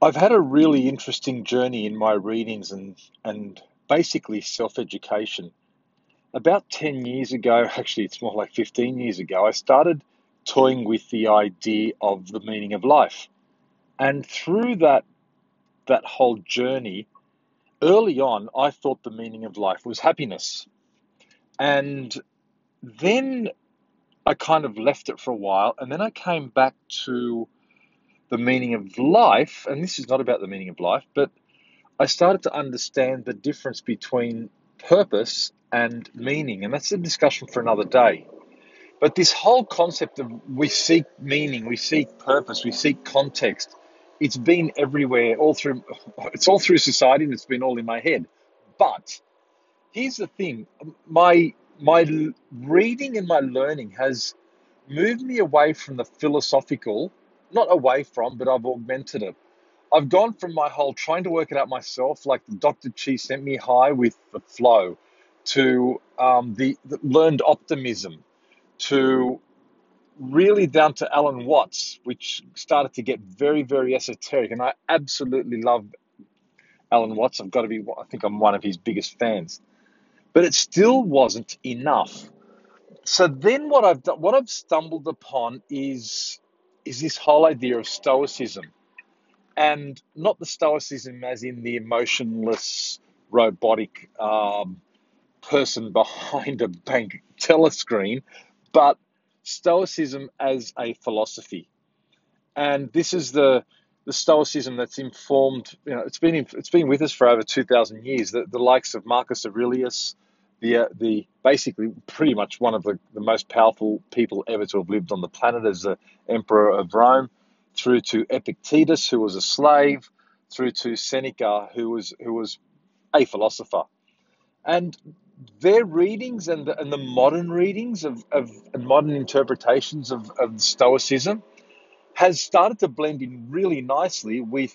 I've had a really interesting journey in my readings and, and basically self education. About 10 years ago, actually, it's more like 15 years ago, I started toying with the idea of the meaning of life. And through that, that whole journey, early on, I thought the meaning of life was happiness. And then I kind of left it for a while, and then I came back to the meaning of life, and this is not about the meaning of life, but I started to understand the difference between purpose and meaning, and that's a discussion for another day. But this whole concept of we seek meaning, we seek purpose, we seek context, it's been everywhere, all through it's all through society and it's been all in my head. But here's the thing, my my reading and my learning has moved me away from the philosophical, not away from, but I've augmented it. I've gone from my whole trying to work it out myself, like the Dr. Csikszentmihalyi with the flow, to um, the, the learned optimism, to really down to Alan Watts, which started to get very, very esoteric. And I absolutely love Alan Watts. I've got to be, I think I'm one of his biggest fans. But it still wasn't enough. So then what I've done, what I've stumbled upon is is this whole idea of stoicism. And not the stoicism as in the emotionless, robotic um, person behind a bank telescreen, but Stoicism as a philosophy. And this is the the Stoicism that's informed, you know, it's been it's been with us for over two thousand years. The, the likes of Marcus Aurelius, the uh, the basically pretty much one of the, the most powerful people ever to have lived on the planet as the emperor of Rome, through to Epictetus, who was a slave, through to Seneca, who was who was a philosopher, and their readings and the, and the modern readings of, of modern interpretations of, of Stoicism has started to blend in really nicely with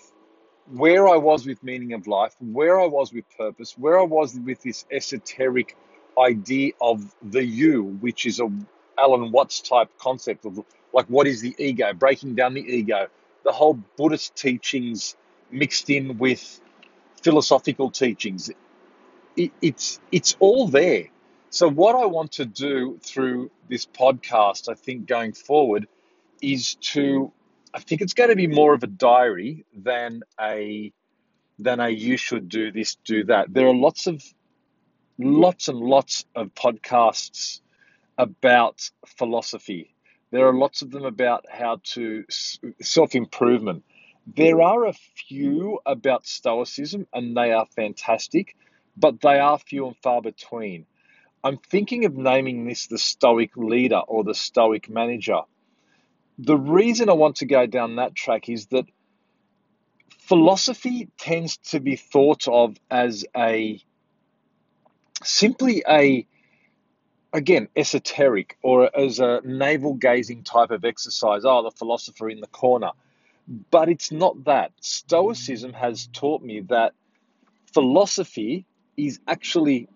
where I was with meaning of life, where I was with purpose, where I was with this esoteric idea of the you, which is a Alan Watts type concept of like what is the ego, breaking down the ego, the whole Buddhist teachings mixed in with philosophical teachings. It, it's it's all there. So what I want to do through this podcast, I think going forward, is to I think it's going to be more of a diary than a than a you should do this, do that. There are lots of lots and lots of podcasts about philosophy. There are lots of them about how to self improvement. There are a few about Stoicism, and they are fantastic but they are few and far between. I'm thinking of naming this the Stoic leader or the Stoic manager. The reason I want to go down that track is that philosophy tends to be thought of as a simply a again esoteric or as a navel gazing type of exercise. Oh the philosopher in the corner. But it's not that. Stoicism has taught me that philosophy is actually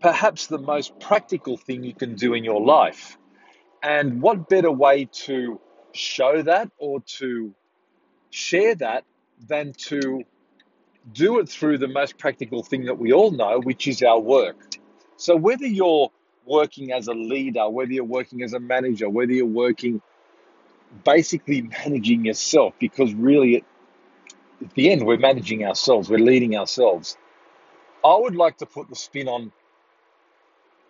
perhaps the most practical thing you can do in your life. And what better way to show that or to share that than to do it through the most practical thing that we all know, which is our work. So, whether you're working as a leader, whether you're working as a manager, whether you're working basically managing yourself, because really at, at the end, we're managing ourselves, we're leading ourselves. I would like to put the spin on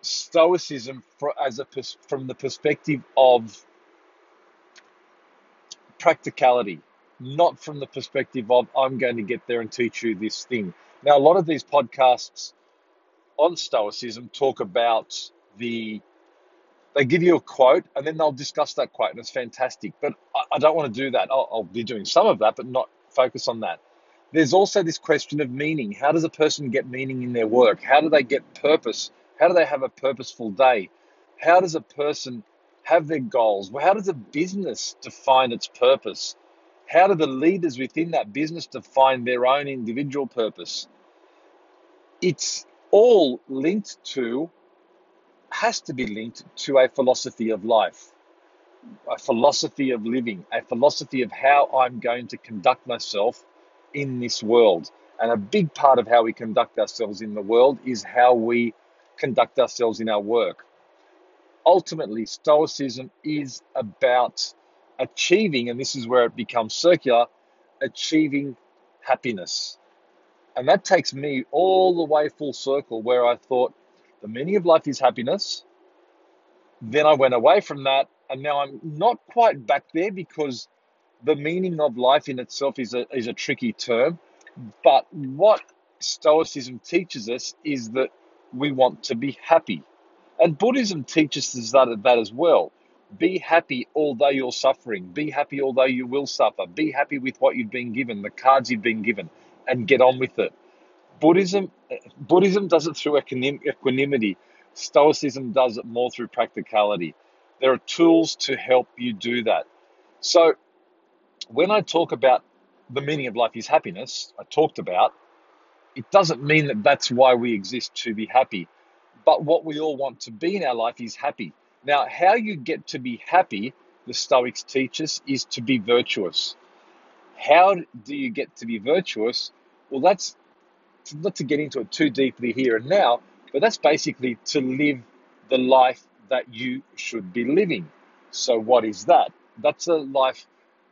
stoicism for, as a from the perspective of practicality, not from the perspective of I'm going to get there and teach you this thing. Now, a lot of these podcasts on stoicism talk about the they give you a quote and then they'll discuss that quote and it's fantastic. But I, I don't want to do that. I'll, I'll be doing some of that, but not focus on that there's also this question of meaning. How does a person get meaning in their work? How do they get purpose? How do they have a purposeful day? How does a person have their goals? How does a business define its purpose? How do the leaders within that business define their own individual purpose? It's all linked to, has to be linked to a philosophy of life, a philosophy of living, a philosophy of how I'm going to conduct myself in this world. And a big part of how we conduct ourselves in the world is how we conduct ourselves in our work. Ultimately, Stoicism is about achieving, and this is where it becomes circular, achieving happiness. And that takes me all the way full circle where I thought the meaning of life is happiness. Then I went away from that, and now I'm not quite back there because the meaning of life in itself is a, is a tricky term. But what Stoicism teaches us is that we want to be happy. And Buddhism teaches us that, that as well. Be happy although you're suffering. Be happy although you will suffer. Be happy with what you've been given, the cards you've been given, and get on with it. Buddhism, Buddhism does it through equanimity. Stoicism does it more through practicality. There are tools to help you do that. So, when I talk about the meaning of life is happiness, I talked about, it doesn't mean that that's why we exist to be happy. But what we all want to be in our life is happy. Now, how you get to be happy, the Stoics teach us, is to be virtuous. How do you get to be virtuous? Well, that's not to get into it too deeply here and now, but that's basically to live the life that you should be living. So, what is that? That's a life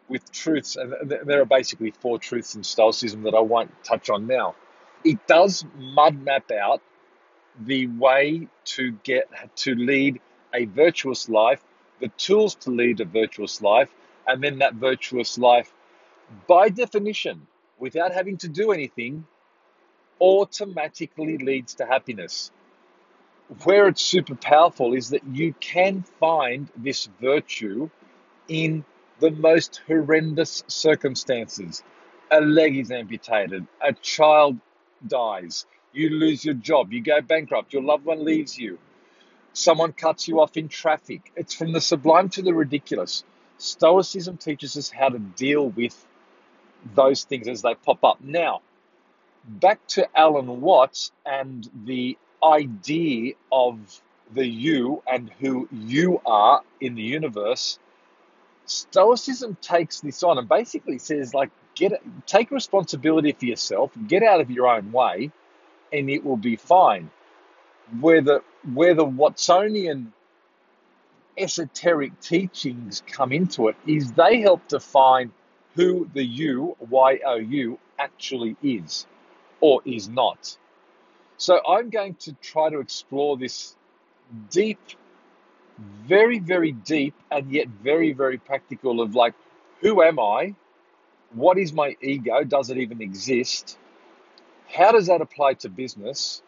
with truths, and there are basically four truths in Stoicism that I won't touch on now. It does mud map out the way to get to lead a virtuous life, the tools to lead a virtuous life, and then that virtuous life, by definition, without having to do anything, automatically leads to happiness. Where it's super powerful is that you can find this virtue in the most horrendous circumstances. A leg is amputated, a child dies, you lose your job, you go bankrupt, your loved one leaves you, someone cuts you off in traffic. It's from the sublime to the ridiculous. Stoicism teaches us how to deal with those things as they pop up. Now, back to Alan Watts and the idea of the you and who you are in the universe. Stoicism takes this on and basically says, like, get take responsibility for yourself, get out of your own way, and it will be fine. Where the where the Watsonian esoteric teachings come into it is they help define who the you, Y O U, actually is or is not. So I'm going to try to explore this deep, very, very deep, and yet very, very practical of like, who am I? What is my ego? Does it even exist? How does that apply to business?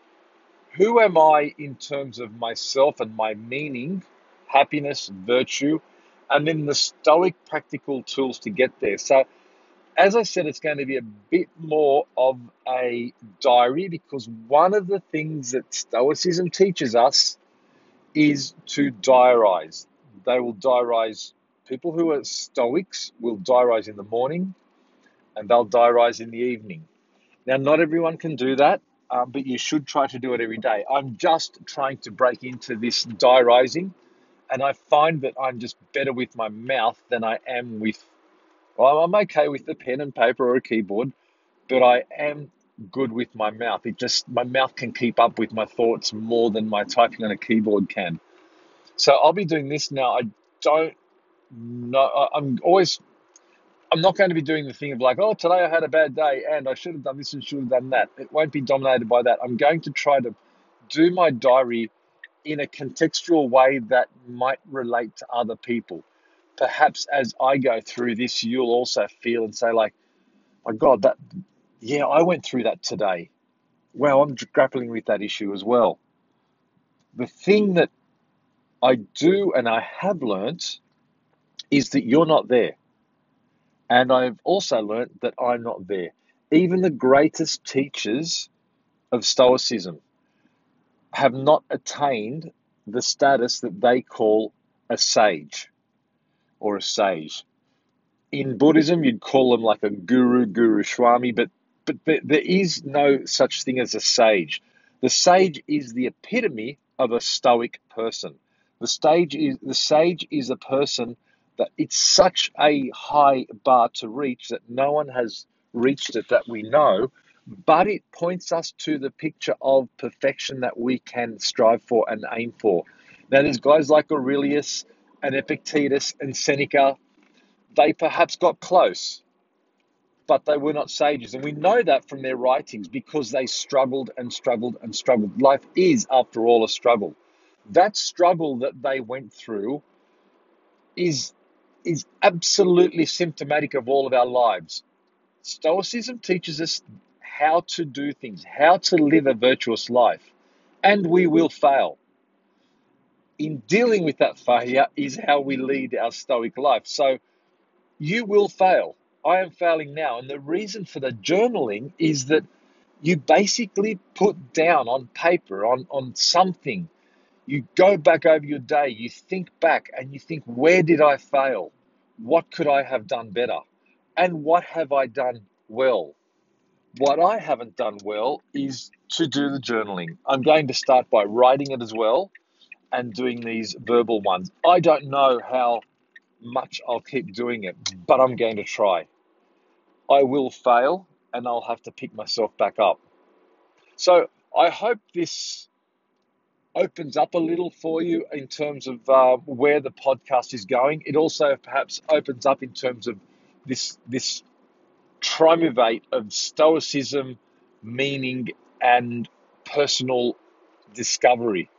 Who am I in terms of myself and my meaning, happiness, virtue, and then the stoic practical tools to get there? So as I said, it's going to be a bit more of a diary because one of the things that Stoicism teaches us is to diarize. They will diarize, people who are Stoics will diarize in the morning and they'll diarize in the evening. Now, not everyone can do that, um, but you should try to do it every day. I'm just trying to break into this diarizing, and I find that I'm just better with my mouth than I am with well, I'm okay with the pen and paper or a keyboard, but I am good with my mouth. It just my mouth can keep up with my thoughts more than my typing on a keyboard can. So I'll be doing this now. I don't know. I'm always. I'm not going to be doing the thing of like, oh, today I had a bad day and I should have done this and should have done that. It won't be dominated by that. I'm going to try to do my diary in a contextual way that might relate to other people perhaps as I go through this, you'll also feel and say, like, my God, that, yeah, I went through that today. Well, I'm grappling with that issue as well. The thing that I do and I have learnt is that you're not there. And I've also learnt that I'm not there. Even the greatest teachers of Stoicism have not attained the status that they call a sage or a sage. In Buddhism, you'd call them like a guru, guru swami, but but there is no such thing as a sage. The sage is the epitome of a stoic person. The stage is the sage is a person it's such a high bar to reach that no one has reached it that we know, but it points us to the picture of perfection that we can strive for and aim for. Now, there's guys like Aurelius and Epictetus and Seneca. They perhaps got close, but they were not sages. And we know that from their writings because they struggled and struggled and struggled. Life is, after all, a struggle. That struggle that they went through is, is absolutely symptomatic of all of our lives. Stoicism teaches us how to do things, how to live a virtuous life, and we will fail. In dealing with that failure is how we lead our stoic life. So you will fail. I am failing now. And the reason for the journaling is that you basically put down on paper, on, on something, you go back over your day, you think back and you think, where did I fail? What could I have done better? And what have I done well? What I haven't done well is to do the journaling. I'm going to start by writing it as well and doing these verbal ones. I don't know how much I'll keep doing it, but I'm going to try. I will fail and I'll have to pick myself back up. So I hope this opens up a little for you in terms of uh, where the podcast is going. It also perhaps opens up in terms of this this triumvirate of stoicism, meaning, and personal discovery.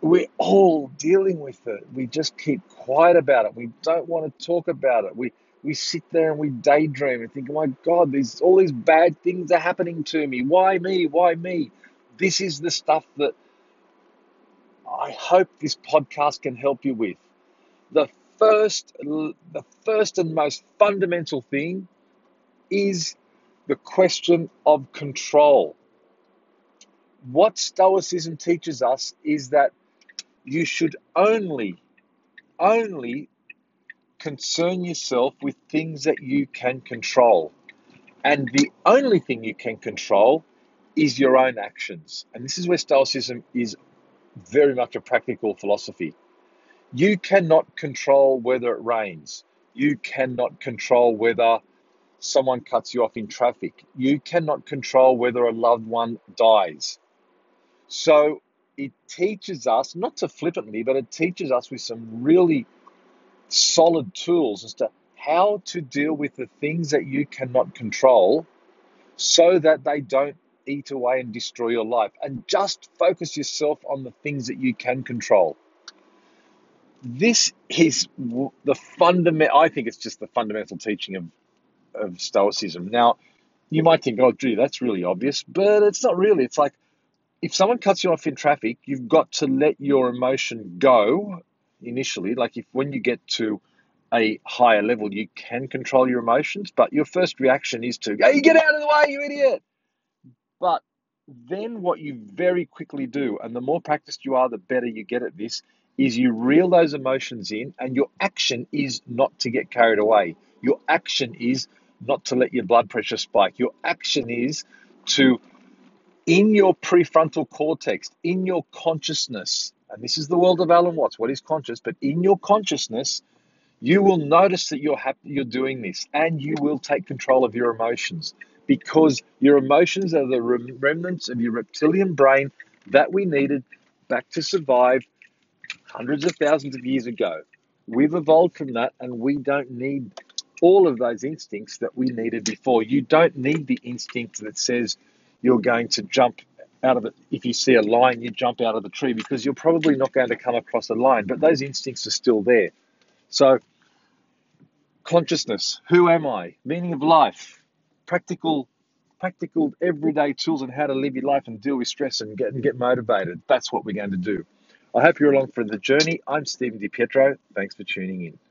We're all dealing with it. We just keep quiet about it. We don't want to talk about it. We we sit there and we daydream and think, oh my God, these all these bad things are happening to me. Why me? Why me? This is the stuff that I hope this podcast can help you with. The first, the first and most fundamental thing is the question of control. What Stoicism teaches us is that you should only, only concern yourself with things that you can control. And the only thing you can control is your own actions. And this is where Stoicism is very much a practical philosophy. You cannot control whether it rains. You cannot control whether someone cuts you off in traffic. You cannot control whether a loved one dies. So it teaches us, not to flippantly, but it teaches us with some really solid tools as to how to deal with the things that you cannot control so that they don't eat away and destroy your life. And just focus yourself on the things that you can control. This is the fundamental, I think it's just the fundamental teaching of, of Stoicism. Now, you might think, oh, gee, that's really obvious, but it's not really. It's like if someone cuts you off in traffic, you've got to let your emotion go initially. Like if when you get to a higher level, you can control your emotions, but your first reaction is to, hey, get out of the way, you idiot. But then what you very quickly do, and the more practiced you are, the better you get at this, is you reel those emotions in, and your action is not to get carried away. Your action is not to let your blood pressure spike. Your action is to, in your prefrontal cortex, in your consciousness, and this is the world of Alan Watts, what is conscious, but in your consciousness, you will notice that you're happy you're doing this and you will take control of your emotions because your emotions are the remnants of your reptilian brain that we needed back to survive hundreds of thousands of years ago. We've evolved from that and we don't need all of those instincts that we needed before. You don't need the instinct that says you're going to jump out of it. If you see a lion, you jump out of the tree because you're probably not going to come across a lion, but those instincts are still there. So, consciousness who am I? Meaning of life practical practical everyday tools on how to live your life and deal with stress and get and get motivated. That's what we're going to do. I hope you're along for the journey. I'm Stephen DiPietro. Thanks for tuning in.